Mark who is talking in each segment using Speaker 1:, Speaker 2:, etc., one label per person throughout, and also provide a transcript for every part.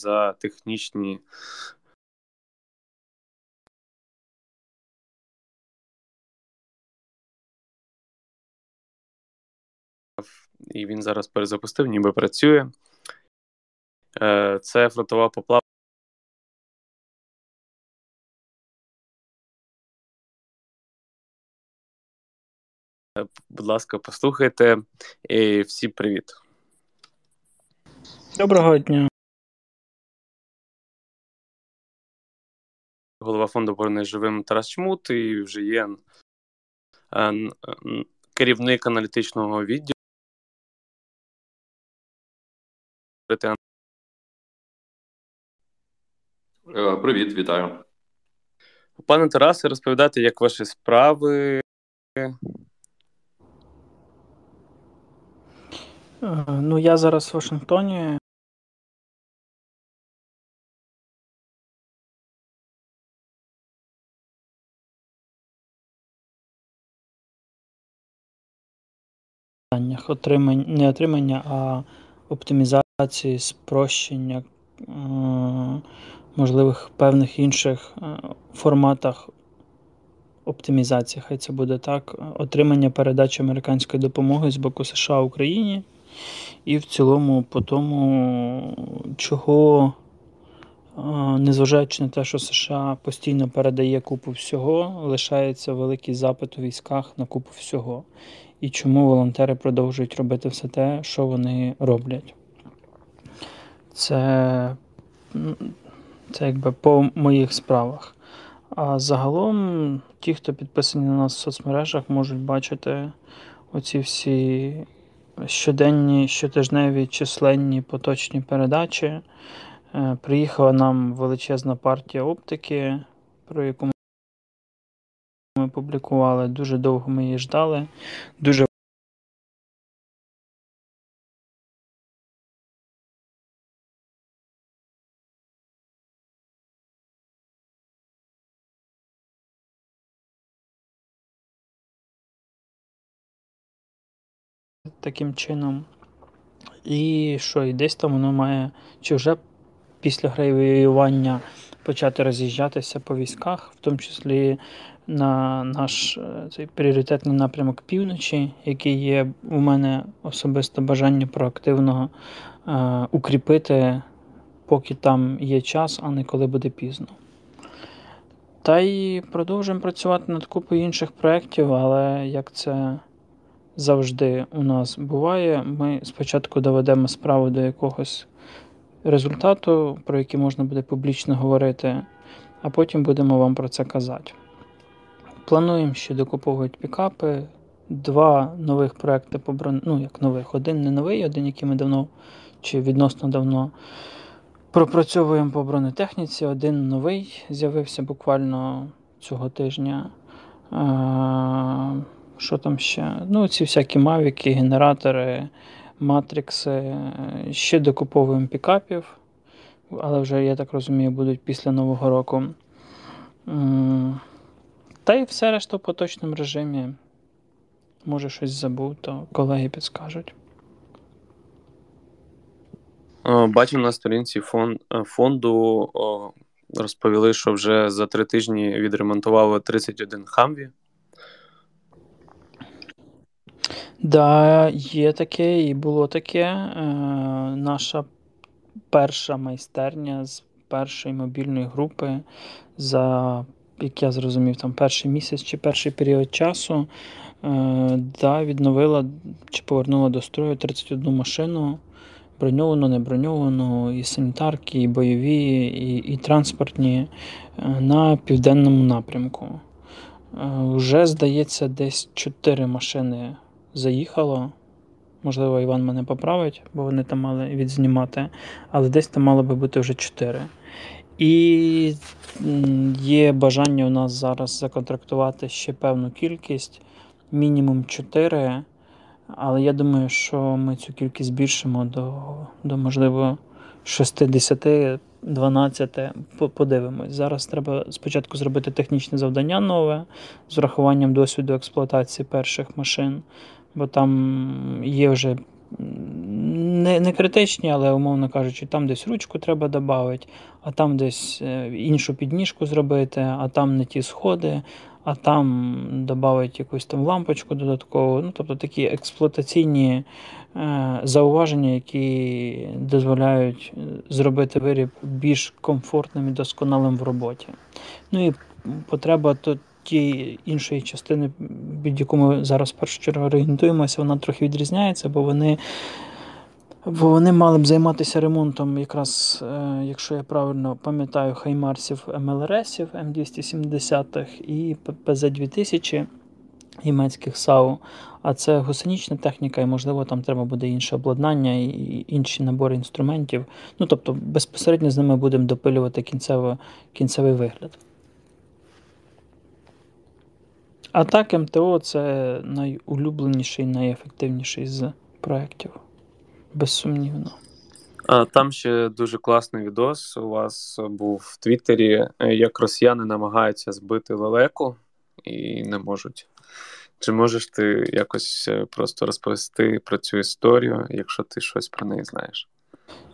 Speaker 1: за технічні. І він зараз перезапустив, ніби працює. Е, це фронтова поплава. Будь ласка, послухайте і всім привіт.
Speaker 2: Доброго дня.
Speaker 1: Голова фонду оборони живим Тарас Чмут і вже є е, керівник аналітичного відділу.
Speaker 3: Е, привіт, вітаю.
Speaker 1: Пане Тарасе, розповідайте, як ваші справи.
Speaker 2: Е, ну, я зараз в Вашингтоні. Отримання, не отримання, а оптимізації, спрощення е, можливих певних інших е, форматах оптимізації, хай це буде так, отримання передачі американської допомоги з боку США Україні. І в цілому, по тому, чого, незважаючи на те, що США постійно передає купу всього, лишається великий запит у військах на купу всього. І чому волонтери продовжують робити все те, що вони роблять. Це це якби по моїх справах. А загалом, ті, хто підписані на нас в соцмережах, можуть бачити оці всі щоденні, щотижневі численні поточні передачі. Е, приїхала нам величезна партія оптики, про яку ми публікували. Дуже довго ми її ждали. Дуже таким чином. І що, і десь там воно має, чи вже після гравіювання почати роз'їжджатися по військах, в тому числі на наш е, цей пріоритетний напрямок півночі, який є у мене особисте бажання проактивного е, укріпити, поки там є час, а не коли буде пізно. Та й продовжуємо працювати над купою інших проєктів, але як це завжди у нас буває. Ми спочатку доведемо справу до якогось результату, про який можна буде публічно говорити, а потім будемо вам про це казати. Плануємо ще докуповують пікапи. Два нових проекти по брон... ну як нових, один не новий, один, який ми давно чи відносно давно пропрацьовуємо по бронетехніці. Один новий з'явився буквально цього тижня. Що там ще? Ну, ці всякі мавіки, генератори, матрикси. Ще докуповуємо пікапів, але вже, я так розумію, будуть після Нового року. Та й все решта в поточному режимі. Може, щось забув, то колеги підскажуть.
Speaker 1: Бачу на сторінці фонду розповіли, що вже за три тижні відремонтували 31 хамві.
Speaker 2: Да, є таке і було таке. Е, Наша перша майстерня з першої мобільної групи за, як я зрозумів, там перший місяць чи перший період часу е, да, відновила чи повернула до строю 31 машину. Броньовану, не броньовану, і санітарки, і бойові, і і транспортні е, на південному напрямку. Вже, здається, десь 4 машини заїхало. Можливо, Іван мене поправить, бо вони там мали відзнімати, але десь там мало би бути вже 4. І є бажання у нас зараз законтрактувати ще певну кількість, мінімум 4. Але я думаю, що ми цю кількість збільшимо до, до можливо, 60. 12 подивимось. Зараз треба спочатку зробити технічне завдання нове з врахуванням досвіду експлуатації перших машин, бо там є вже не не критичні, але, умовно кажучи, там десь ручку треба додати, а там десь е, іншу підніжку зробити, а там не ті сходи, а там додати якусь там лампочку додаткову. Ну, Тобто такі експлуатаційні е, зауваження, які дозволяють е, зробити виріб більш комфортним і досконалим в роботі. Ну і потреба тут ті іншої частини, від яку ми зараз в першу чергу орієнтуємося, вона трохи відрізняється, бо вони бо вони мали б займатися ремонтом, якраз, е, якщо я правильно пам'ятаю, хаймарсів МЛРСів М270 і ПЗ-2000 німецьких САУ. А це гусенічна техніка, і, можливо, там треба буде інше обладнання і інші набори інструментів. Ну, тобто, безпосередньо з ними будемо допилювати кінцево, кінцевий вигляд. А так, МТО це найулюбленіший, найефективніший з проєктів. Безсумнівно.
Speaker 1: Там ще дуже класний відос. У вас був в Твіттері, як росіяни намагаються збити лелеку і не можуть. Чи можеш ти якось е, просто розповісти про цю історію, якщо ти щось про неї знаєш?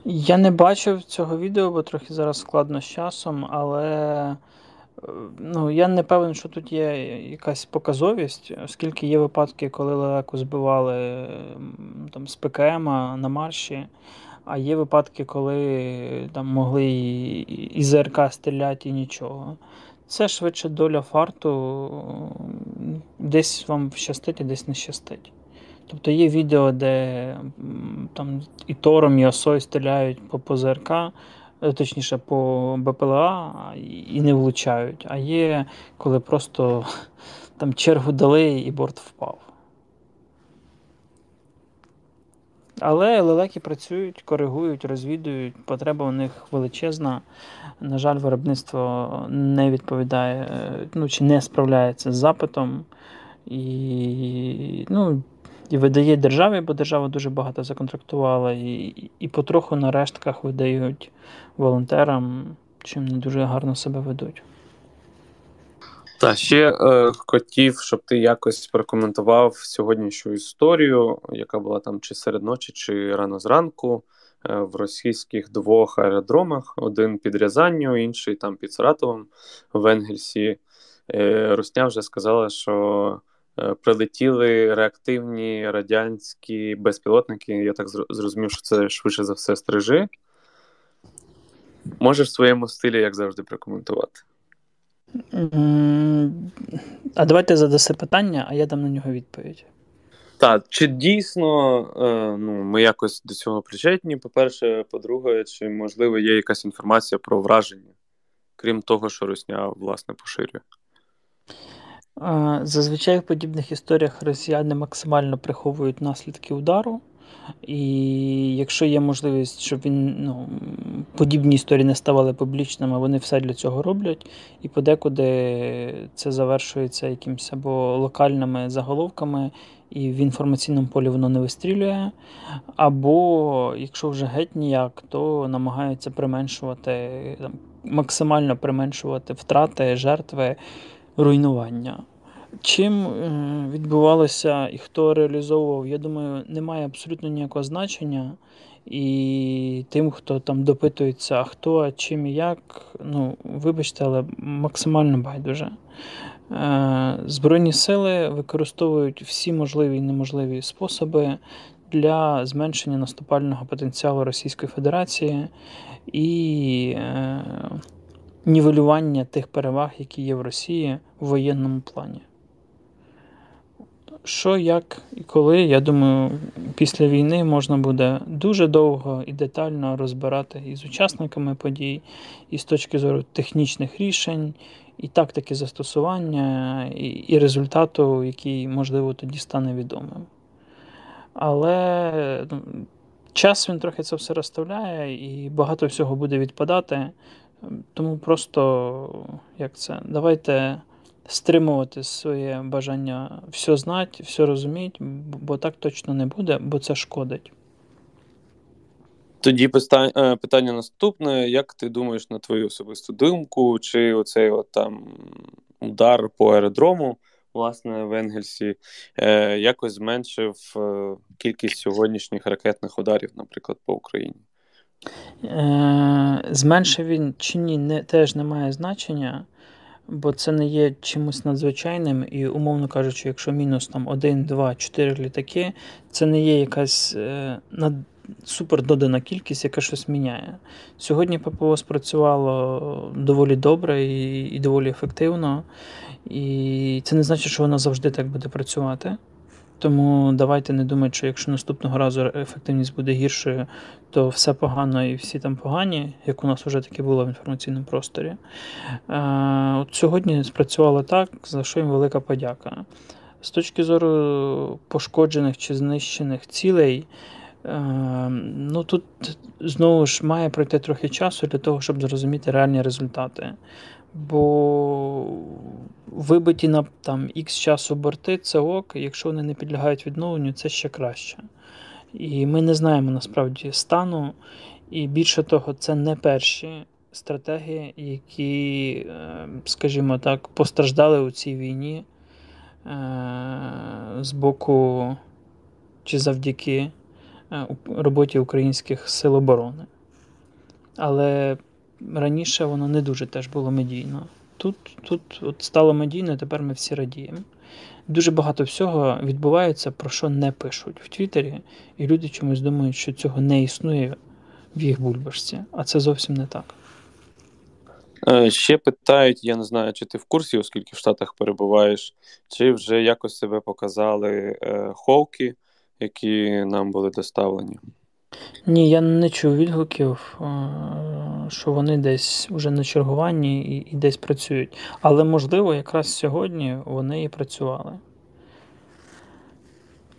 Speaker 2: Я не бачив цього відео, бо трохи зараз складно з часом, але Ну, Я не певен, що тут є якась показовість, оскільки є випадки, коли лелеку збивали там, з ПКМ на марші, а є випадки, коли там могли і ЗРК стріляти і нічого. Це швидше доля фарту, десь вам щастить, а десь не щастить. Тобто є відео, де там і Тором, і осою стріляють по, ЗРК. Е, точніше, по БПЛА і не влучають, а є, коли просто там чергу дали і борт впав. Але лелеки працюють, коригують, розвідують. Потреба у них величезна. На жаль, виробництво не відповідає е, ну, чи не справляється з запитом. І ну, і видає державі, бо держава дуже багато законтрактувала, і і потроху на рештках видають волонтерам, чим не дуже гарно себе ведуть.
Speaker 1: Та ще е, хотів, щоб ти якось прокоментував сьогоднішню історію, яка була там чи серед ночі, чи рано зранку е, в російських двох аеродромах: один під Рязанню, інший там під Саратовом в Енгельсі. Е, Русня вже сказала, що прилетіли реактивні радянські безпілотники. Я так зрозумів, що це швидше за все стрижи. Можеш в своєму стилі, як завжди, прокоментувати.
Speaker 2: А давайте задаси питання, а я дам на нього відповідь.
Speaker 1: Так, чи дійсно е, ну, ми якось до цього причетні? По-перше, по-друге, чи можливо є якась інформація про враження, крім того, що Русня власне поширює?
Speaker 2: Зазвичай в подібних історіях росіяни максимально приховують наслідки удару, і якщо є можливість, щоб він ну, подібні історії не ставали публічними, вони все для цього роблять. І подекуди це завершується якимось або локальними заголовками, і в інформаційному полі воно не вистрілює. Або, якщо вже геть ніяк, то намагаються применшувати, там, максимально применшувати втрати, жертви руйнування. Чим е, відбувалося і хто реалізовував, я думаю, немає абсолютно ніякого значення. І тим, хто там допитується, хто, чим і як, ну, вибачте, але максимально байдуже. Е, Збройні сили використовують всі можливі і неможливі способи для зменшення наступального потенціалу Російської Федерації і е, нівелювання тих переваг, які є в Росії в воєнному плані. Що, як і коли, я думаю, після війни можна буде дуже довго і детально розбирати і з учасниками подій, і з точки зору технічних рішень, і тактики застосування, і, і результату, який, можливо, тоді стане відомим. Але ну, час він трохи це все розставляє, і багато всього буде відпадати. Тому просто як це, давайте стримувати своє бажання все знати, все розуміти, бо так точно не буде, бо це шкодить.
Speaker 1: Тоді е, питання наступне: як ти думаєш на твою особисту думку, чи оцей от там удар по аеродрому власне, в Енгельсі, е, якось зменшив е, кількість сьогоднішніх ракетних ударів, наприклад, по Україні?
Speaker 2: Е, Зменшив він чи ні, не, теж не має значення, бо це не є чимось надзвичайним, і, умовно кажучи, якщо мінус там 1, 2, 4 літаки, це не є якась е, над, супер додана кількість, яка щось міняє. Сьогодні ППО спрацювало доволі добре і, і доволі ефективно, і це не значить, що воно завжди так буде працювати. Тому давайте не думати, що якщо наступного разу ефективність буде гіршою, то все погано і всі там погані, як у нас вже таке було в інформаційному просторі. Е, от Сьогодні спрацювало так, за що їм велика подяка. З точки зору пошкоджених чи знищених цілей, е, ну тут знову ж має пройти трохи часу для того, щоб зрозуміти реальні результати. Бо вибиті на там X часу борти це ок, якщо вони не підлягають відновленню, це ще краще. І ми не знаємо насправді стану. І більше того, це не перші стратегії, які, е, скажімо так, постраждали у цій війні е, з боку чи завдяки е, роботі українських сил оборони. Але раніше воно не дуже теж було медійно. Тут тут от стало медійно, тепер ми всі радіємо. Дуже багато всього відбувається, про що не пишуть в Твіттері, і люди чомусь думають, що цього не існує в їх бульбашці, а це зовсім не так.
Speaker 1: Е, ще питають, я не знаю, чи ти в курсі, оскільки в Штатах перебуваєш, чи вже якось себе показали е, ховки, які нам були доставлені.
Speaker 2: Ні, я не чув відгуків, що вони десь уже на чергуванні і, і десь працюють. Але, можливо, якраз сьогодні вони і працювали.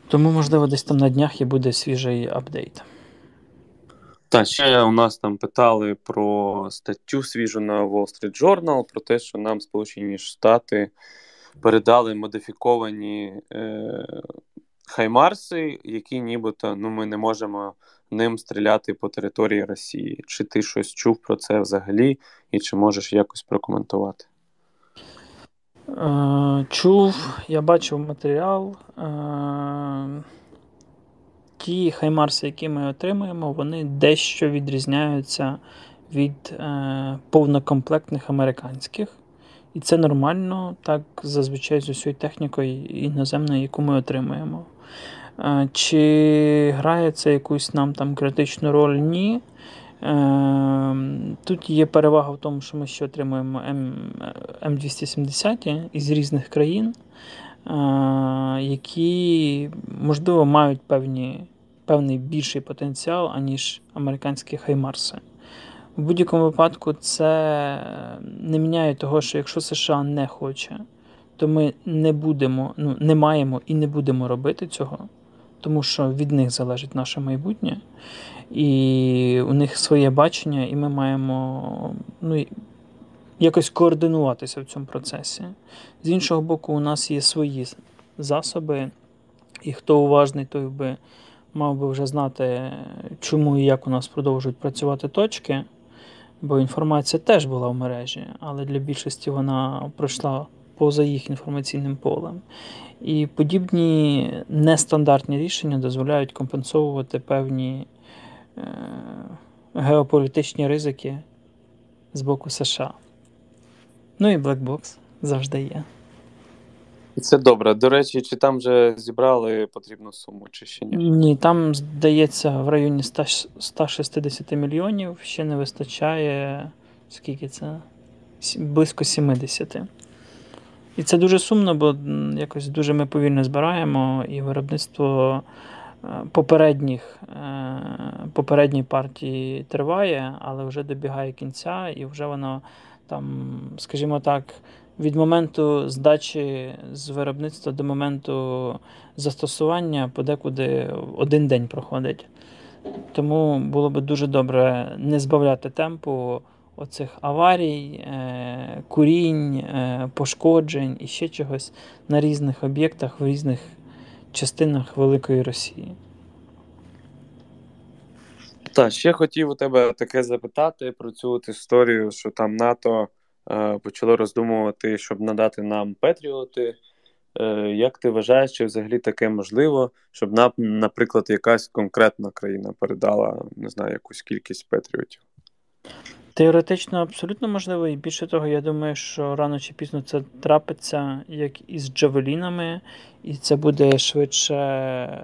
Speaker 2: Тому, можливо, десь там на днях і буде свіжий апдейт.
Speaker 1: Так, ще у нас там питали про статтю свіжу на Wall Street Journal, про те, що нам Сполучені Штати передали модифіковані е, хаймарси, які нібито ну, ми не можемо ним стріляти по території Росії. Чи ти щось чув про це взагалі, і чи можеш якось прокоментувати?
Speaker 2: Е, чув, я бачив матеріал. Е, ті хаймарси, які ми отримуємо, вони дещо відрізняються від е, повнокомплектних американських. І це нормально, так зазвичай з усією технікою іноземною, яку ми отримуємо. Чи грає це якусь нам там критичну роль? Ні. Ем, тут є перевага в тому, що ми ще отримуємо М270 із різних країн, які, можливо, мають певні, певний більший потенціал, аніж американські хаймарси. В будь-якому випадку це не міняє того, що якщо США не хоче, то ми не будемо, ну, не маємо і не будемо робити цього тому що від них залежить наше майбутнє, і у них своє бачення, і ми маємо ну, якось координуватися в цьому процесі. З іншого боку, у нас є свої засоби, і хто уважний, той би мав би вже знати, чому і як у нас продовжують працювати точки. Бо інформація теж була в мережі, але для більшості вона пройшла поза їх інформаційним полем. І подібні нестандартні рішення дозволяють компенсовувати певні е, геополітичні ризики з боку США. Ну і блекбокс завжди є.
Speaker 1: Це добре. До речі, чи там вже зібрали потрібну суму, чи ще ні?
Speaker 2: Ні, там, здається, в районі 100, 160 мільйонів ще не вистачає. Скільки це? Близько 70. І це дуже сумно, бо якось дуже ми повільно збираємо, і виробництво е, попередніх, е, попередньої партії триває, але вже добігає кінця, і вже воно там, скажімо так, від моменту здачі з виробництва до моменту застосування подекуди один день проходить. Тому було би дуже добре не збавляти темпу оцих аварій, е, курінь, е, пошкоджень і ще чогось на різних об'єктах в різних частинах Великої Росії.
Speaker 1: Так, ще хотів у тебе таке запитати про цю історію, що там НАТО е, почало роздумувати, щоб надати нам Петріоти. Як ти вважаєш, чи взагалі таке можливо, щоб нам, наприклад, якась конкретна країна передала не знаю, якусь кількість патріотів?
Speaker 2: Теоретично абсолютно можливо, і більше того, я думаю, що рано чи пізно це трапиться як із Джавелінами, і це буде швидше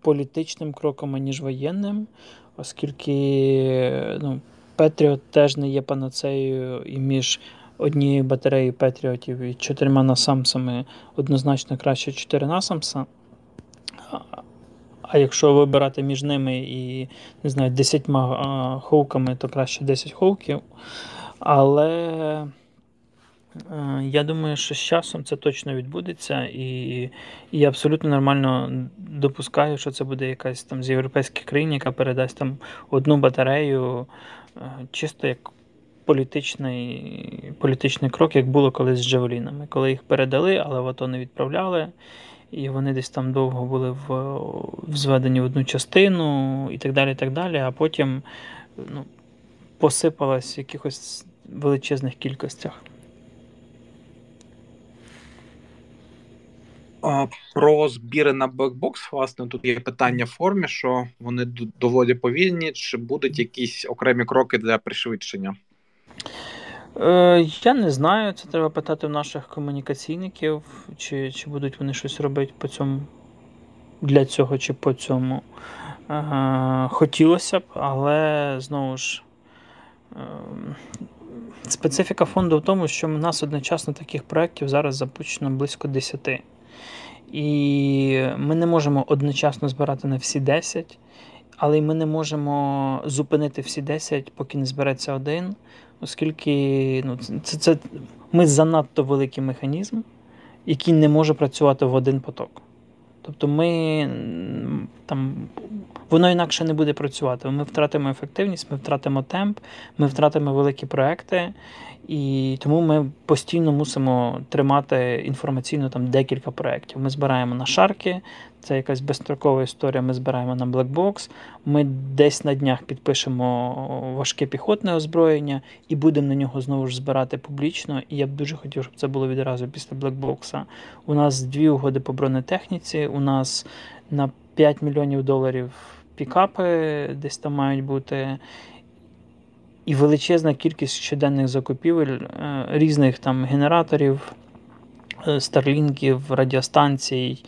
Speaker 2: політичним кроком, аніж воєнним, оскільки ну, Петріот теж не є панацеєю, і між однією батареєю Петріотів і чотирма насамсами однозначно краще чотири насамса. А якщо вибирати між ними і не знаю, десятьма хоуками, то краще 10 хоуків. Але е, я думаю, що з часом це точно відбудеться, і і я абсолютно нормально допускаю, що це буде якась там з європейських країн, яка передасть там одну батарею, е, чисто як політичний політичний крок, як було колись з Джавелінами, коли їх передали, але в АТО не відправляли і вони десь там довго були в, в зведені в одну частину і так далі. і так далі, А потім ну, посипалась в якихось величезних кількостях.
Speaker 4: Про збіри на бекбокс, власне, тут є питання в формі, що вони доволі повільні, чи будуть якісь окремі кроки для пришвидшення?
Speaker 2: Е, Я не знаю, це треба питати в наших комунікаційників, чи чи будуть вони щось робити по цьому для цього чи по цьому. Хотілося б, але знову ж. Е, Специфіка фонду в тому, що в нас одночасно таких проєктів зараз запущено близько 10. І ми не можемо одночасно збирати на всі 10, але й ми не можемо зупинити всі 10, поки не збереться один оскільки ну, це, це, ми занадто великий механізм, який не може працювати в один поток. Тобто ми там воно інакше не буде працювати. Ми втратимо ефективність, ми втратимо темп, ми втратимо великі проекти, і тому ми постійно мусимо тримати інформаційно там декілька проєктів. Ми збираємо на шарки, це якась безстрокова історія. Ми збираємо на блекбокс. Ми десь на днях підпишемо важке піхотне озброєння і будемо на нього знову ж збирати публічно. І я б дуже хотів, щоб це було відразу після блекбокса. У нас дві угоди по бронетехніці. У нас на 5 мільйонів доларів пікапи десь там мають бути і величезна кількість щоденних закупівель е, різних там генераторів, е, старлінків, радіостанцій,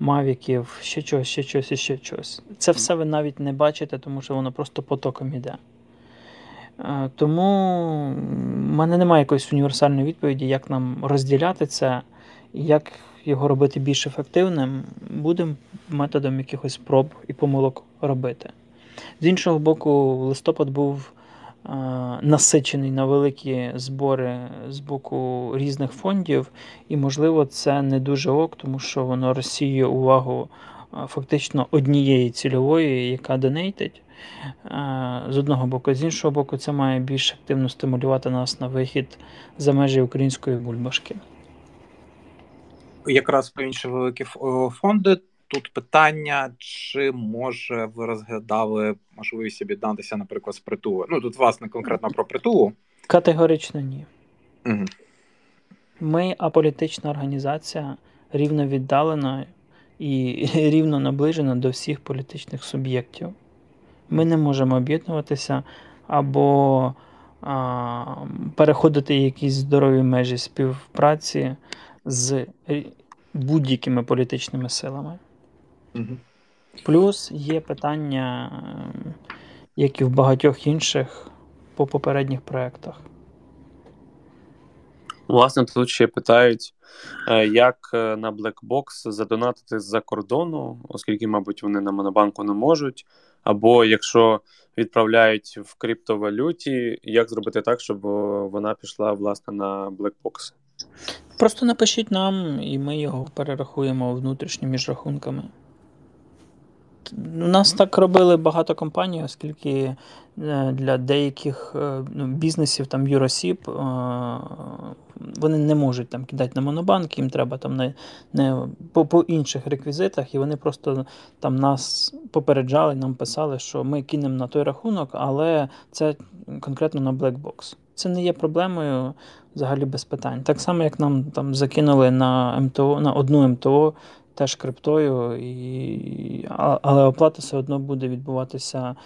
Speaker 2: мавіків, ще чогось, ще чогось і ще чогось. Це все ви навіть не бачите, тому що воно просто потоком іде. Е, тому в мене немає якоїсь універсальної відповіді, як нам розділяти це як його робити більш ефективним, будемо методом якихось проб і помилок робити. З іншого боку, листопад був насичений на великі збори з боку різних фондів, і, можливо, це не дуже ок, тому що воно розсіює увагу фактично однієї цільової, яка донейтить. З одного боку, з іншого боку, це має більш активно стимулювати нас на вихід за межі української бульбашки.
Speaker 4: Якраз про інші великі фонди Тут питання, чи може ви розглядали можливість об'єднатися, наприклад, з притулу? Ну тут власне конкретно про притулу.
Speaker 2: Категорично ні.
Speaker 4: Угу.
Speaker 2: Ми аполітична організація рівно віддалена і рівно наближена до всіх політичних суб'єктів. Ми не можемо об'єднуватися або а, переходити якісь здорові межі співпраці з будь-якими політичними силами. Плюс є питання, ем, як і в багатьох інших по попередніх проєктах.
Speaker 1: Власне, тут ще питають, е, як е, на Blackbox задонатити з-за кордону, оскільки, мабуть, вони на Монобанку не можуть. Або якщо відправляють в криптовалюті, як зробити так, щоб вона пішла власне на Blackbox?
Speaker 2: Просто напишіть нам, і ми його перерахуємо внутрішньо між рахунками. У нас так робили багато компаній, оскільки е, для деяких е, ну, бізнесів там Юросіб е, вони не можуть там кидати на монобанк, їм треба там не, не по, по інших реквізитах, і вони просто там нас попереджали, нам писали, що ми кинемо на той рахунок, але це конкретно на Blackbox. Це не є проблемою взагалі без питань. Так само, як нам там закинули на МТО, на одну МТО теж криптою, і, але оплата все одно буде відбуватися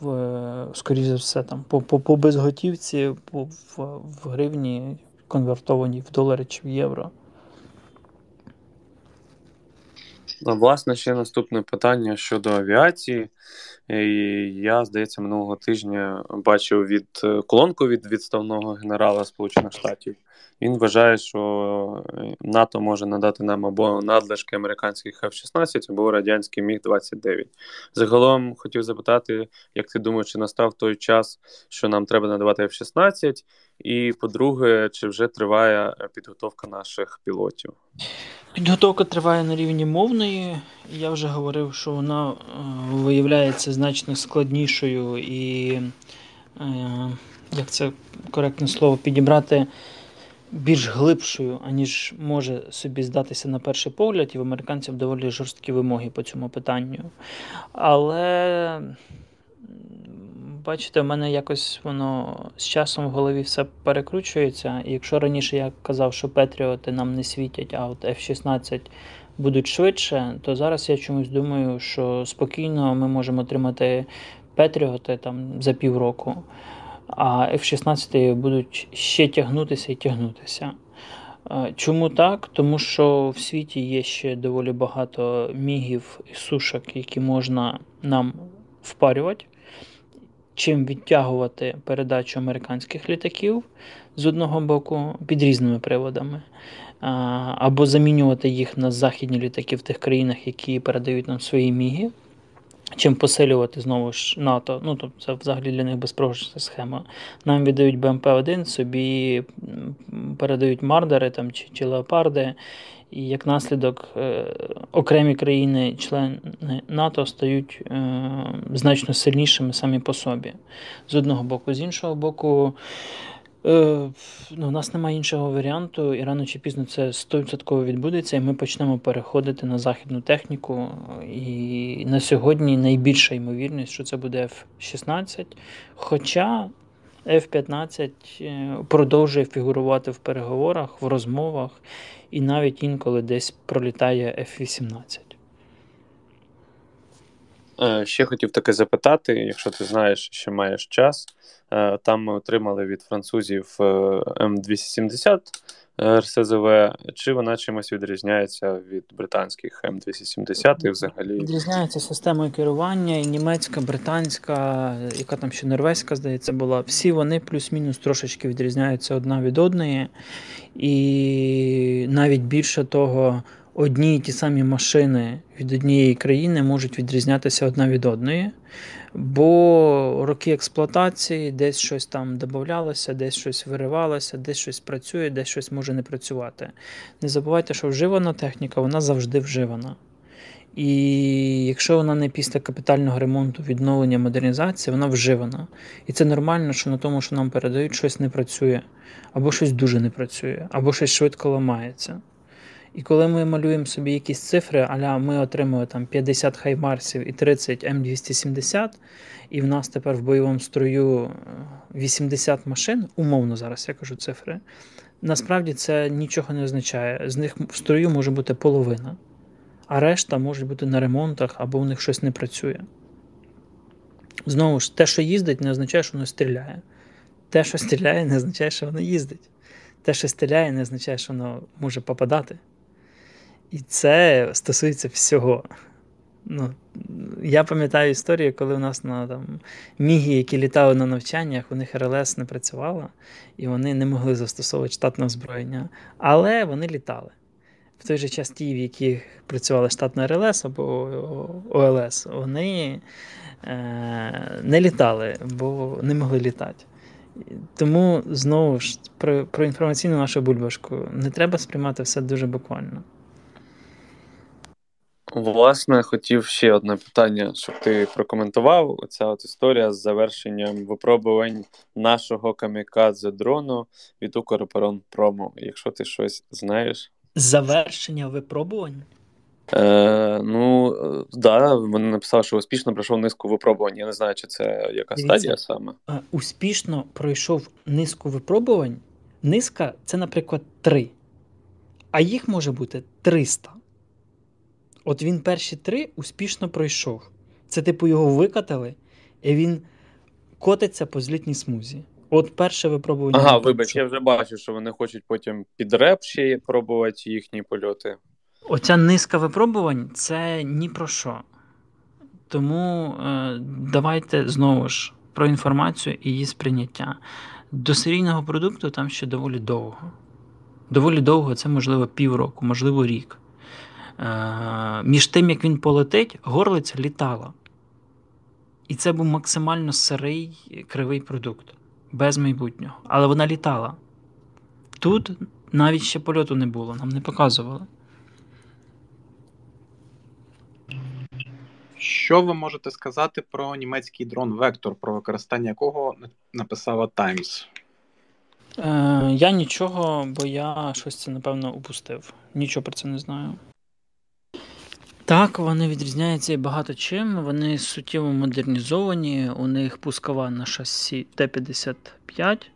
Speaker 2: в, скоріше за все, там, по по, по безготівці, по, в, в гривні, конвертованій в долари чи в євро.
Speaker 1: Ну, власне, ще наступне питання щодо авіації. І Я, здається, минулого тижня бачив від колонку від відставного генерала Сполучених Штатів. Він вважає, що е, НАТО може надати нам або надлишки американських F-16, або радянський Міг 29 Загалом хотів запитати, як ти думаєш, чи настав той час, що нам треба надавати F-16, і по-друге, чи вже триває підготовка наших пілотів?
Speaker 2: Підготовка триває на рівні мовної. Я вже говорив, що вона е, виявляється значно складнішою і, е, як це коректне слово, підібрати більш глибшою, аніж може собі здатися на перший погляд, і в американців доволі жорсткі вимоги по цьому питанню. Але бачите, в мене якось воно з часом в голові все перекручується. І якщо раніше я казав, що Петріоти нам не світять, а от F-16 будуть швидше, то зараз я чомусь думаю, що спокійно ми можемо отримати Петріоти там за півроку, а F-16 будуть ще тягнутися і тягнутися. Чому так? Тому що в світі є ще доволі багато мігів і сушок, які можна нам впарювати чим відтягувати передачу американських літаків з одного боку під різними приводами, або замінювати їх на західні літаки в тих країнах, які передають нам свої міги. Чим посилювати знову ж НАТО, ну тобто це взагалі для них безпрограшна схема. Нам віддають БМП-1, собі передають мардери там, чи, чи леопарди, і як наслідок е, окремі країни-члени НАТО стають е, значно сильнішими самі по собі. З одного боку, з іншого боку, е, ну, у нас немає іншого варіанту, і рано чи пізно це 100% відбудеться, і ми почнемо переходити на західну техніку. І на сьогодні найбільша ймовірність, що це буде F-16. Хоча F-15 продовжує фігурувати в переговорах, в розмовах і навіть інколи десь пролітає F-18.
Speaker 1: Е, ще хотів таке запитати, якщо ти знаєш, що маєш час. Е, там ми отримали від французів е, М270 РСЗВ, чи вона чимось відрізняється від британських М270 і взагалі?
Speaker 2: Відрізняється системою керування, і німецька, британська, яка там ще норвезька, здається, була. Всі вони плюс-мінус трошечки відрізняються одна від одної. І навіть більше того, одні і ті самі машини від однієї країни можуть відрізнятися одна від одної. Бо роки експлуатації, десь щось там додавалося, десь щось виривалося, десь щось працює, десь щось може не працювати. Не забувайте, що вживана техніка, вона завжди вживана. І якщо вона не після капітального ремонту, відновлення модернізації, вона вживана. І це нормально, що на тому, що нам передають, щось не працює, або щось дуже не працює, або щось швидко ламається. І коли ми малюємо собі якісь цифри, аля ми отримуємо там 50 хаймарсів і 30 М270, і в нас тепер в бойовому строю 80 е, машин, умовно зараз я кажу цифри, насправді це нічого не означає. З них в строю може бути половина, а решта може бути на ремонтах або в них щось не працює. Знову ж, те, що їздить, не означає, що воно стріляє. Те, що стріляє, не означає, що воно їздить. Те, що стріляє, не означає, що воно може попадати. І це стосується всього. Ну, Я пам'ятаю історію, коли у нас на там, міги, які літали на навчаннях, у них РЛС не працювала, і вони не могли застосовувати штатне озброєння. Але вони літали. В той же час ті, в яких працювала штатна РЛС або ОЛС, вони е, не літали, бо не могли літати. Тому знову ж про, про інформаційну нашу бульбашку не треба сприймати все дуже буквально.
Speaker 1: Власне, хотів ще одне питання, щоб ти прокоментував. Оця от історія з завершенням випробувань нашого камікадзе дрону від Укроборонпрому. Якщо ти щось знаєш.
Speaker 2: Завершення випробувань?
Speaker 1: Е, Ну, е, да, вони написали, що успішно пройшов низку випробувань. Я не знаю, чи це яка
Speaker 2: Дивіться.
Speaker 1: стадія саме.
Speaker 2: Е, Успішно пройшов низку випробувань. Низка це, наприклад, 3. А їх може бути 300. От він перші три успішно пройшов. Це, типу, його викатали, і він котиться по злітній смузі. От перше випробування.
Speaker 1: Ага, вибач, я вже бачу, що вони хочуть потім під реп ще пробувати їхні польоти.
Speaker 2: Оця низка випробувань це ні про що. Тому е, давайте знову ж про інформацію і її сприйняття. До серійного продукту там ще доволі довго. Доволі довго, це можливо півроку, можливо, рік. Е, між тим, як він полетить, горлиця літала. І це був максимально сирий кривий продукт, без майбутнього. Але вона літала. Тут навіть ще польоту не було, нам не показували.
Speaker 4: Що ви можете сказати про німецький дрон Вектор, про використання якого написала Times?
Speaker 2: Е, я нічого, бо я щось це, напевно, упустив. Нічого про це не знаю. Так, вони відрізняються і багато чим. Вони суттєво модернізовані. У них пускова на шасі Т-55,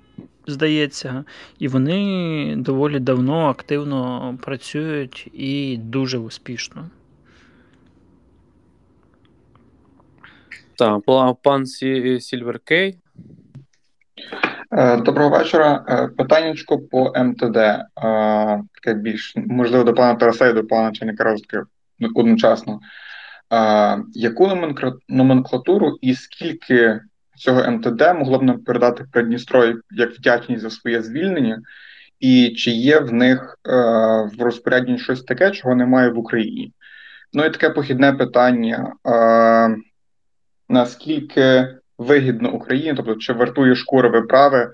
Speaker 2: здається, і вони доволі давно активно працюють і дуже успішно.
Speaker 1: Так, пан Сі- Сільвер Кей.
Speaker 5: Е, Доброго вечора. Е, Питаннячко по МТД. Е, Таке більш можливо до пана Тараса і до пана начальника розвідки одночасно. Е, Яку номенклатуру і скільки цього МТД могло б нам передати Придністров'я як вдячність за своє звільнення? І чи є в них е, в розпорядженні щось таке, чого немає в Україні? Ну і таке похідне питання. Е, Наскільки вигідно Україні, тобто чи вартує шкури виправи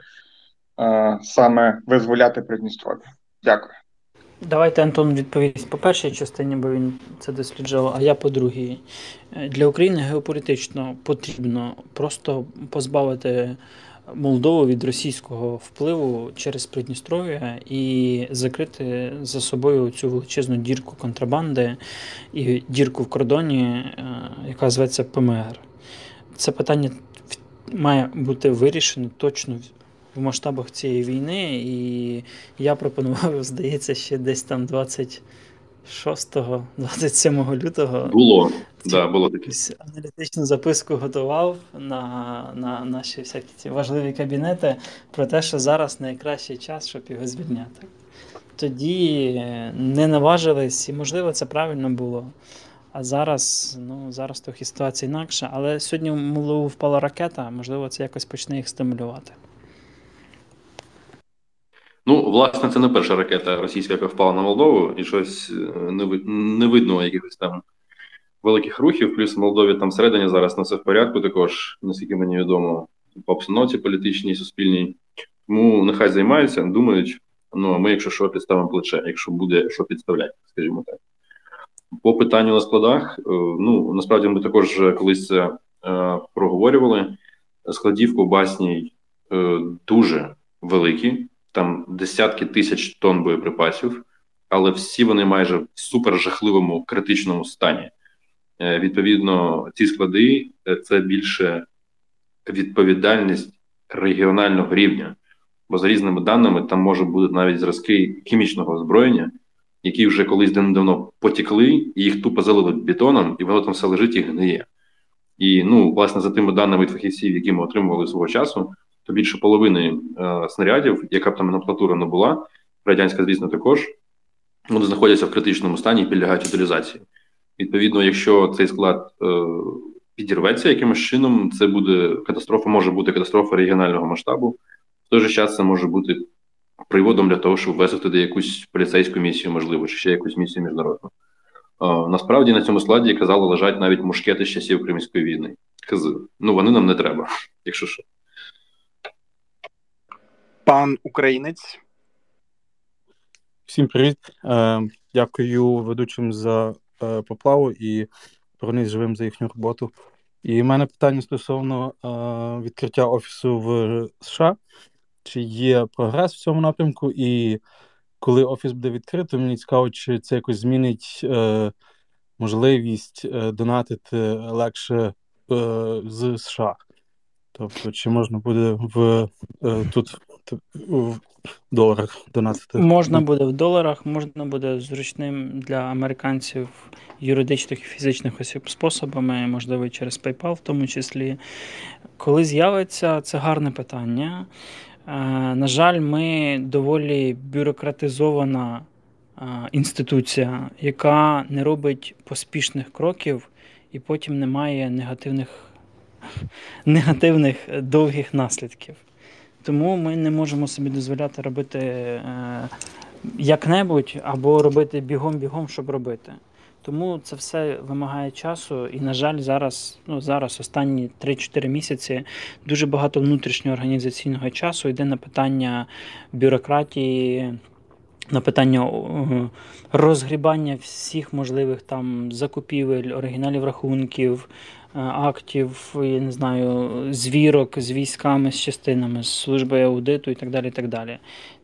Speaker 5: е, саме визволяти Придністров'я? Дякую.
Speaker 2: Давайте Антон відповість по першій частині, бо він це досліджував, а я по другій. Для України геополітично потрібно просто позбавити Молдову від російського впливу через Придністров'я і закрити за собою цю величезну дірку контрабанди і дірку в кордоні, е, яка зветься ПМР. Це питання має бути вирішено точно в- масштабах цієї війни, і я пропонував, здається, ще десь там 26-27 лютого
Speaker 3: Було.
Speaker 2: Ці-
Speaker 3: Да, було таке.
Speaker 2: аналітичну записку готував на, на наші всякі ці важливі кабінети про те, що зараз найкращий час, щоб його звільняти. Тоді е, не наважились, і можливо це правильно було. А зараз, ну, зараз трохи ситуація інакша. Але сьогодні Молдову впала ракета, можливо, це якось почне їх стимулювати.
Speaker 3: Ну, власне, це не перша ракета російська, яка впала на Молдову, і щось е, не, ви- не видно якихось там великих рухів. Плюс в Молдові там всередині зараз не все в порядку, також, наскільки мені відомо, по обстановці політичній, суспільній. Тому нехай займаються, думають. Ну, а ми, якщо що, підставимо плече, якщо буде що підставляти, скажімо так. По питанню на складах, е, ну насправді ми також колись це е, проговорювали. Складів ковбасній е, дуже великі, там десятки тисяч тонн боєприпасів, але всі вони майже в супер жахливому критичному стані. Е, Відповідно, ці склади е, це більше відповідальність регіонального рівня, бо за різними даними там може бути навіть зразки хімічного озброєння, які вже колись давно потекли, і їх тупо залили бетоном, і воно там все лежить і гниє. І ну, власне, за тими даними фахівців, які ми отримували свого часу, то більше половини е, снарядів, яка б там номенклатура не була, радянська, звісно, також вони знаходяться в критичному стані і підлягають утилізації. Відповідно, якщо цей склад е, підірветься якимось чином, це буде катастрофа, може бути катастрофа регіонального масштабу. В той же час це може бути приводом для того, щоб ввести туди якусь поліцейську місію, можливо, чи ще якусь місію міжнародну. Е, насправді на цьому складі, казали, лежать навіть мушкети з часів Кримської війни. Кз. Ну вони нам не треба, якщо що.
Speaker 4: Пан українець.
Speaker 6: Всім привіт. Е, дякую ведучим за е, поплаву і бронись живим за їхню роботу. І в мене питання стосовно е, відкриття офісу в США. Чи є прогрес в цьому напрямку? І коли офіс буде відкрито, мені цікаво, чи це якось змінить е, можливість е, донатити легше е, з США. Тобто, чи можна буде в е, тут в доларах донатити?
Speaker 2: Можна буде в доларах, можна буде зручним для американців юридичних і фізичних осіб способами, можливо, через PayPal в тому числі. Коли з'явиться, це гарне питання. Е, на жаль, ми доволі бюрократизована е, інституція, яка не робить поспішних кроків і потім не має негативних негативних довгих наслідків. Тому ми не можемо собі дозволяти робити е, як-небудь або робити бігом-бігом, щоб робити. Тому це все вимагає часу, і, на жаль, зараз, ну зараз, останні 3-4 місяці, дуже багато внутрішнього організаційного часу йде на питання бюрократії, на питання розгрібання всіх можливих там закупівель, оригіналів рахунків, е, актів, я не знаю, звірок з військами, з частинами, з службою аудиту і так далі. і так далі.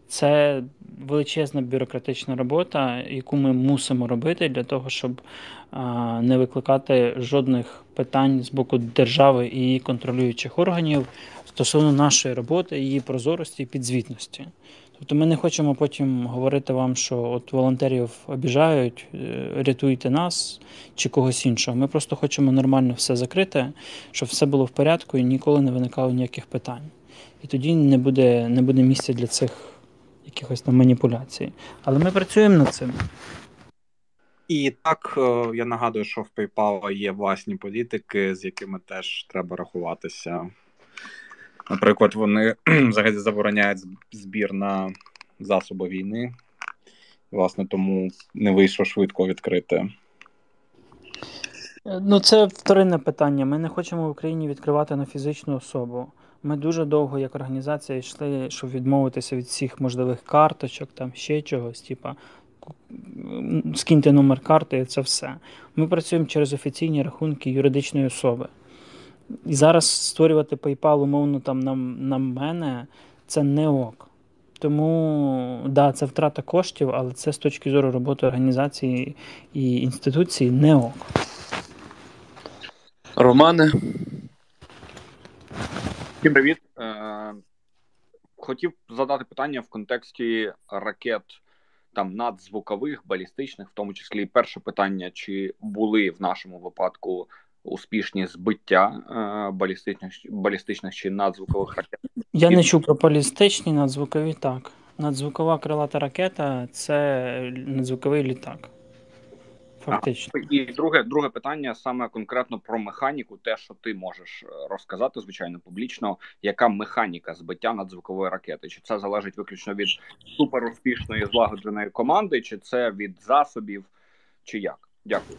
Speaker 2: Це величезна бюрократична робота, яку ми мусимо робити для того, щоб не викликати жодних питань з боку держави і її контролюючих органів стосовно нашої роботи, її прозорості і підзвітності. Тобто ми не хочемо потім говорити вам, що от волонтерів обіжають, е, рятуйте нас чи когось іншого. Ми просто хочемо нормально все закрити, щоб все було в порядку і ніколи не виникало ніяких питань. І тоді не буде, не буде місця для цих якихось там маніпуляцій. Але ми працюємо над цим.
Speaker 4: І так е, я нагадую, що в PayPal є власні політики, з якими теж треба рахуватися. Наприклад, вони взагалі забороняють збір на засоби війни. Власне, тому не вийшло швидко відкрити.
Speaker 2: Ну, це вторинне питання. Ми не хочемо в Україні відкривати на фізичну особу. Ми дуже довго, як організація, йшли, щоб відмовитися від всіх можливих карточок, там ще чогось, типа скиньте номер карти і це все. Ми працюємо через офіційні рахунки юридичної особи. І зараз створювати PayPal, умовно, там на, на мене це не ок. Тому, да, це втрата коштів, але це з точки зору роботи організації і інституції не ок.
Speaker 1: Романе.
Speaker 7: Всім привіт. Е, хотів задати питання в контексті ракет там надзвукових, балістичних, в тому числі перше питання: чи були в нашому випадку успішні збиття е, балістичних балістичних чи надзвукових ракет?
Speaker 2: Я не чув про балістичні надзвукові так. Надзвукова крилата ракета це надзвуковий літак. Фактично.
Speaker 7: А, і друге друге питання саме конкретно про механіку, те, що ти можеш е, розказати, звичайно, публічно, яка механіка збиття надзвукової ракети? Чи це залежить виключно від суперуспішної злагодженої команди, чи це від засобів, чи як? Дякую.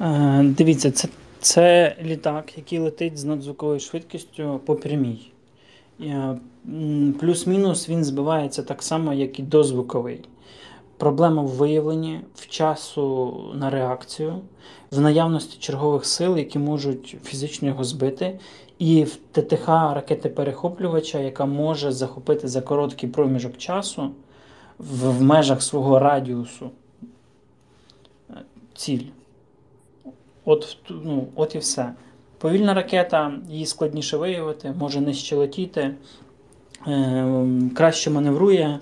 Speaker 2: Е, Дивіться, це це літак, який летить з надзвуковою швидкістю по прямій. Е, плюс-мінус він збивається так само, як і дозвуковий. Проблема в виявленні, в часу на реакцію, в наявності чергових сил, які можуть фізично його збити, і в ТТХ ракети перехоплювача, яка може захопити за короткий проміжок часу в, в межах свого радіусу е, ціль. От ну, от і все. Повільна ракета, її складніше виявити, може нижче летіти, е, краще маневрує.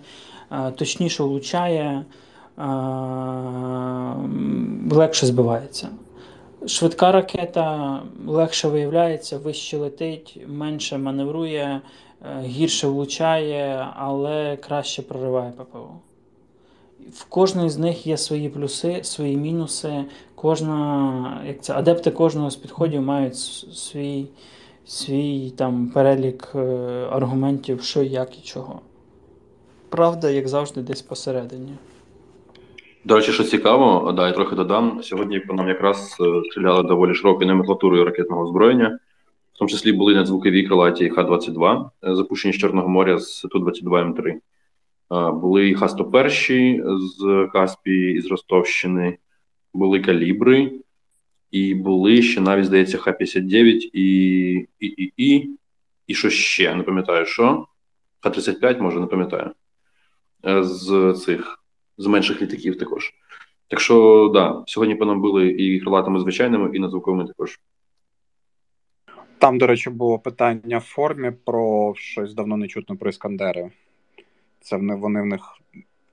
Speaker 2: Е, точніше влучає, е, легше збивається. Швидка ракета легше виявляється, вище летить, менше маневрує, е, гірше влучає, але краще прориває ППО. В кожної з них є свої плюси, свої мінуси. Кожна, як це, Адепти кожного з підходів мають свій свій там перелік аргументів, що, як і чого правда, як завжди, десь посередині.
Speaker 3: До речі, що цікаво, да, я трохи додам. Сьогодні по нам якраз е, стріляли доволі широкою номенклатурою ракетного озброєння, в тому числі були надзвукові крилаті Х-22, е, запущені з Чорного моря з Ту-22М3. Були Х-101 з Каспії з Ростовщини, були калібри, і були ще навіть, здається, Х-59 і і, і, і, і що ще, не пам'ятаю що. Х-35, може, не пам'ятаю. Е, з цих з менших літаків також. Так що, да, сьогодні по нам були і крилатими звичайними, і надзвуковими також.
Speaker 4: Там, до речі, було питання в формі про щось давно не чутно про іскандери. Це вони, вони в них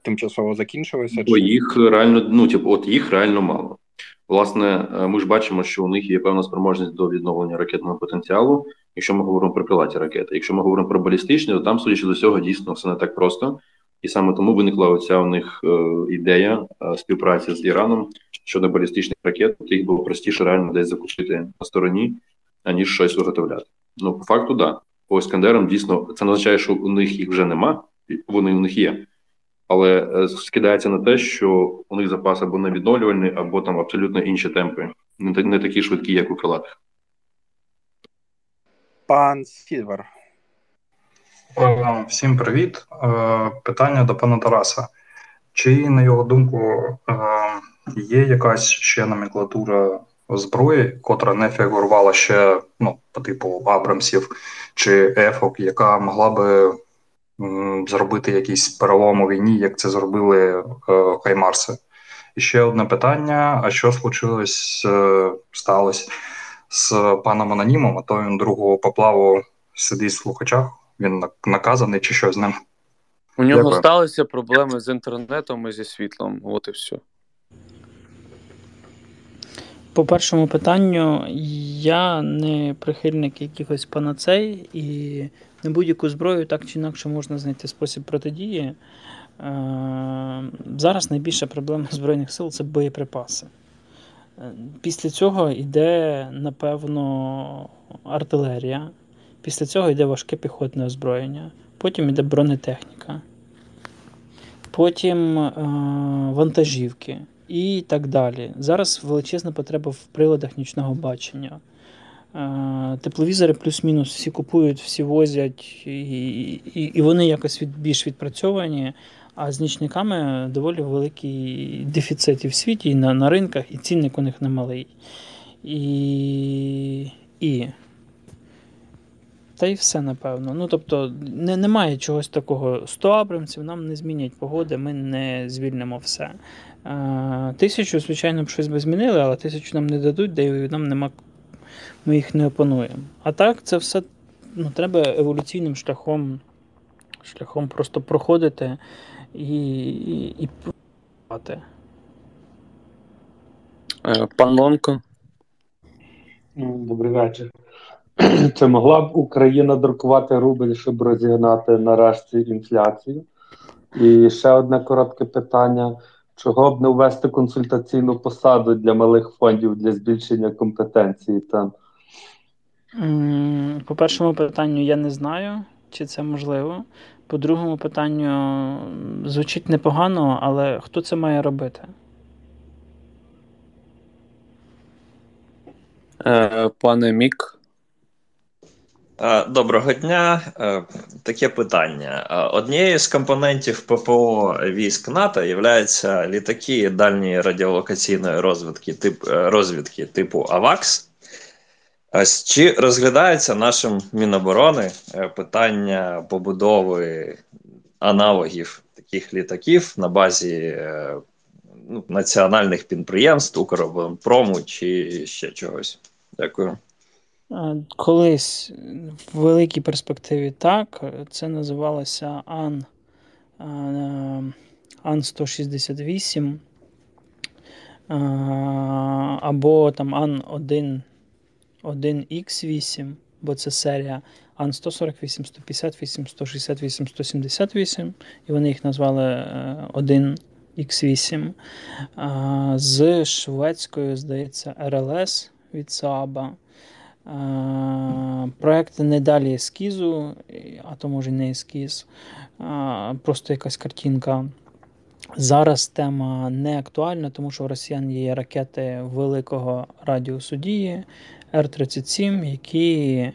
Speaker 4: тимчасово закінчилися?
Speaker 3: Бо чи... їх реально, ну, типу, от їх реально мало. Власне, е, ми ж бачимо, що у них є певна спроможність до відновлення ракетного потенціалу, якщо ми говоримо про крилаті ракети. Якщо ми говоримо про балістичні, то там, судячи до цього, дійсно все не так просто. І саме тому виникла оця у них е, ідея е, співпраці з Іраном щодо балістичних ракет, їх було простіше реально десь закупити на стороні, аніж щось виготовляти. Ну, по факту, да. По Іскандерам дійсно це не означає, що у них їх вже нема, вони у них є. Але е, скидається на те, що у них запас або невідновлювальний, або там абсолютно інші темпи, не, не такі швидкі, як у крилатих.
Speaker 4: Пан Сільвер.
Speaker 8: Е, всім привіт. Е, питання до пана Тараса. Чи, на його думку, є якась ще номенклатура зброї, котра не фігурувала ще ну, по типу Абрамсів чи Ефок, яка могла би зробити якийсь перелом у війні, як це зробили Хаймарси? І ще одне питання: а що случилось, сталося з паном Анонімом, а то він другого поплаву сидить в слухачах? Він наказаний чи що з ним?
Speaker 1: У нього Дякую. сталися проблеми з інтернетом і зі світлом. От і все.
Speaker 2: По першому питанню, я не прихильник якихось панацей, і не будь-яку зброю так чи інакше можна знайти спосіб протидії. Е, зараз найбільша проблема Збройних сил це боєприпаси. Е, після цього йде, напевно, артилерія. Після цього йде важке піхотне озброєння, потім йде бронетехніка, потім е, вантажівки і так далі. Зараз величезна потреба в приладах нічного бачення. Е, тепловізори плюс-мінус всі купують, всі возять, і і, і вони якось від, більш відпрацьовані. А з нічниками доволі великий дефіцит і в світі, і на на ринках, і цінник у них немалий. І, і та й все, напевно. Ну, тобто, не, немає чогось такого 100 абрамців, нам не змінять погоди, ми не звільнимо все. А, Тисячу, звичайно, б щось би змінили, але тисячу нам не дадуть, де нам нема. Ми їх не опануємо. А так, це все ну, треба еволюційним шляхом шляхом просто проходити і і, і
Speaker 1: е, Пан Лонко.
Speaker 9: Добрий вечір. Чи могла б Україна друкувати рубль, щоб розігнати нарешті інфляцію? І ще одне коротке питання: чого б не ввести консультаційну посаду для малих фондів для збільшення компетенції там?
Speaker 2: По першому питанню я не знаю, чи це можливо. По другому питанню звучить непогано, але хто це має робити?
Speaker 1: Е, Пане Мік.
Speaker 10: Е, доброго дня. Е, таке питання. Однією з компонентів ППО військ НАТО є літаки дальньої радіолокаційної розвідки тип, розвідки типу АВАКС. Чи розглядається нашим Міноборони питання побудови аналогів таких літаків на базі ну, національних підприємств, Укроборонпрому чи ще чогось? Дякую.
Speaker 2: Колись в великій перспективі так, це називалося Ан Ан 168 або там Ан 1 1Х8, бо це серія Ан 148, 158, 168, 178, і вони їх назвали 1Х8. Е, з шведською, здається, РЛС від Сааба. Проект не далі ескізу, а то може не ескіз, просто якась картинка. Зараз тема не актуальна, тому що в росіян є ракети великого радіусу дії Р-37, які,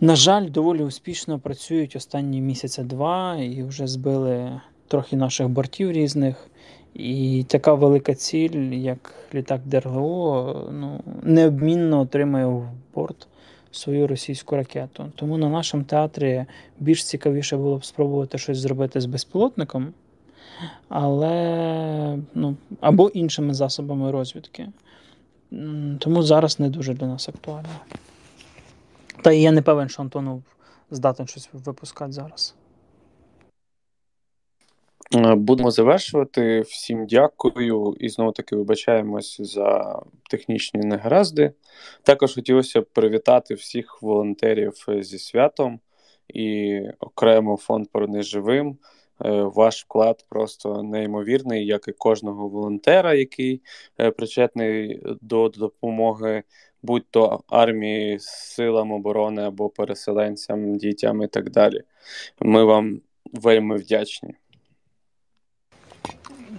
Speaker 2: на жаль, доволі успішно працюють останні місяця-два і вже збили трохи наших бортів різних. І така велика ціль, як літак ДРГО, ну, необмінно отримає в борт свою російську ракету. Тому на нашому театрі більш цікавіше було б спробувати щось зробити з безпілотником. але ну, або іншими засобами розвідки. Тому зараз не дуже для нас актуально. Та і я не певен, що Антонов здатен щось випускати зараз.
Speaker 1: Е, будемо завершувати. Всім дякую і знову таки вибачаємось за технічні негаразди. Також хотілося б привітати всіх волонтерів зі святом і окремо фонд «Повернись живим. Е, ваш вклад просто неймовірний, як і кожного волонтера, який е, причетний до допомоги, будь то армії, силам оборони або переселенцям, дітям і так далі. Ми вам вельми вдячні.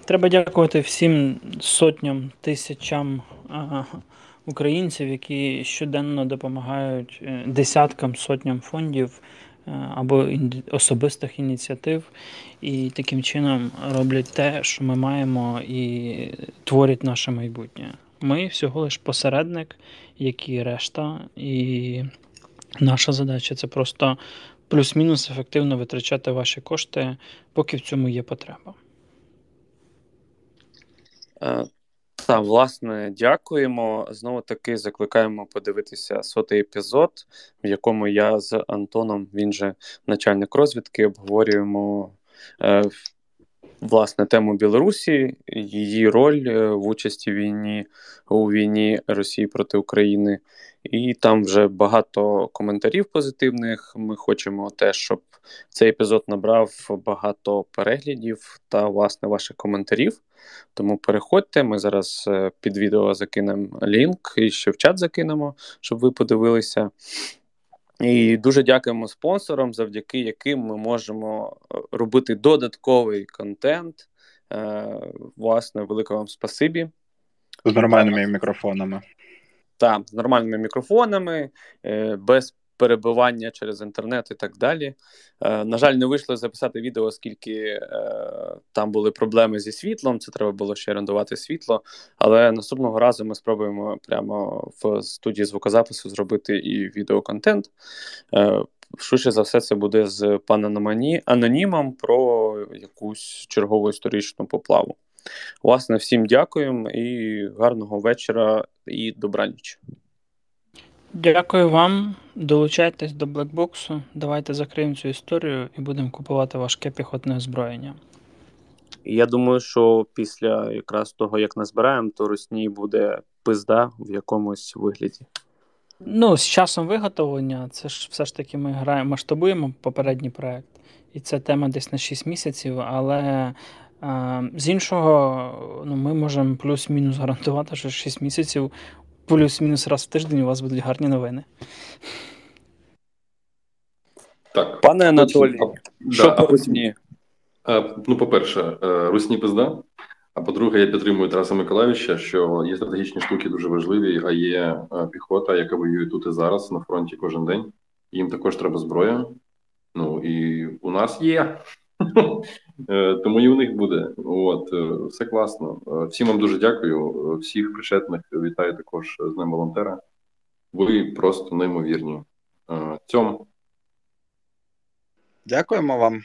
Speaker 2: Треба дякувати всім сотням тисячам українців, які щоденно допомагають е, десяткам сотням фондів або особистих ініціатив, і таким чином роблять те, що ми маємо, і творять наше майбутнє. Ми всього лиш посередник, як і решта, і наша задача це просто плюс-мінус ефективно витрачати ваші кошти, поки в цьому є потреба.
Speaker 1: Е, та, власне, дякуємо. Знову таки закликаємо подивитися сотий епізод, в якому я з Антоном, він же начальник розвідки, обговорюємо е, власне тему Білорусі, її роль е, в участі війні у війні Росії проти України. І там вже багато коментарів позитивних. Ми хочемо теж, щоб цей епізод набрав багато переглядів та власне ваших коментарів. Тому переходьте, ми зараз е, під відео закинемо лінк і ще в чат закинемо, щоб ви подивилися. І дуже дякуємо спонсорам, завдяки яким ми можемо е, робити додатковий контент. Е, власне, велике вам спасибі.
Speaker 4: З нормальними мікрофонами.
Speaker 1: Так, з нормальними мікрофонами, без перебивання через інтернет і так далі. Е, На жаль, не вийшло записати відео, оскільки е, там були проблеми зі світлом. Це треба було ще орендувати світло. Але наступного разу ми спробуємо прямо в студії звукозапису зробити і відеоконтент. Е, Швидше за все, це буде з паном анонімом про якусь чергову історичну поплаву. Власне, всім дякуємо і гарного вечора і добраніч.
Speaker 2: Дякую вам. Долучайтесь до блекбоксу. Давайте закриємо цю історію і будемо купувати важке піхотне озброєння.
Speaker 1: Я думаю, що після якраз того, як назбираємо, то русні буде пизда в якомусь вигляді.
Speaker 2: Ну, з часом виготовлення, це ж все ж таки ми граємо, масштабуємо попередній проект, і це тема десь на 6 місяців, але а, з іншого, ну, ми можемо плюс-мінус гарантувати, що 6 місяців плюс-мінус раз в тиждень у вас будуть гарні новини.
Speaker 3: Так.
Speaker 1: Пане Анатолій, що да, по Русні?
Speaker 3: Ну, по-перше, е, Русні пизда. А по-друге, я підтримую Тараса Миколаївича, що є стратегічні штуки дуже важливі, а є е, піхота, яка воює тут і зараз на фронті кожен день. Їм також треба зброя. Ну і у нас є. Е, тому і у них буде. От е, все класно. Е, всім вам дуже дякую. Всіх причетних вітаю також з ним волонтера. Ви просто неймовірні. Цьому.
Speaker 4: Дякуємо вам.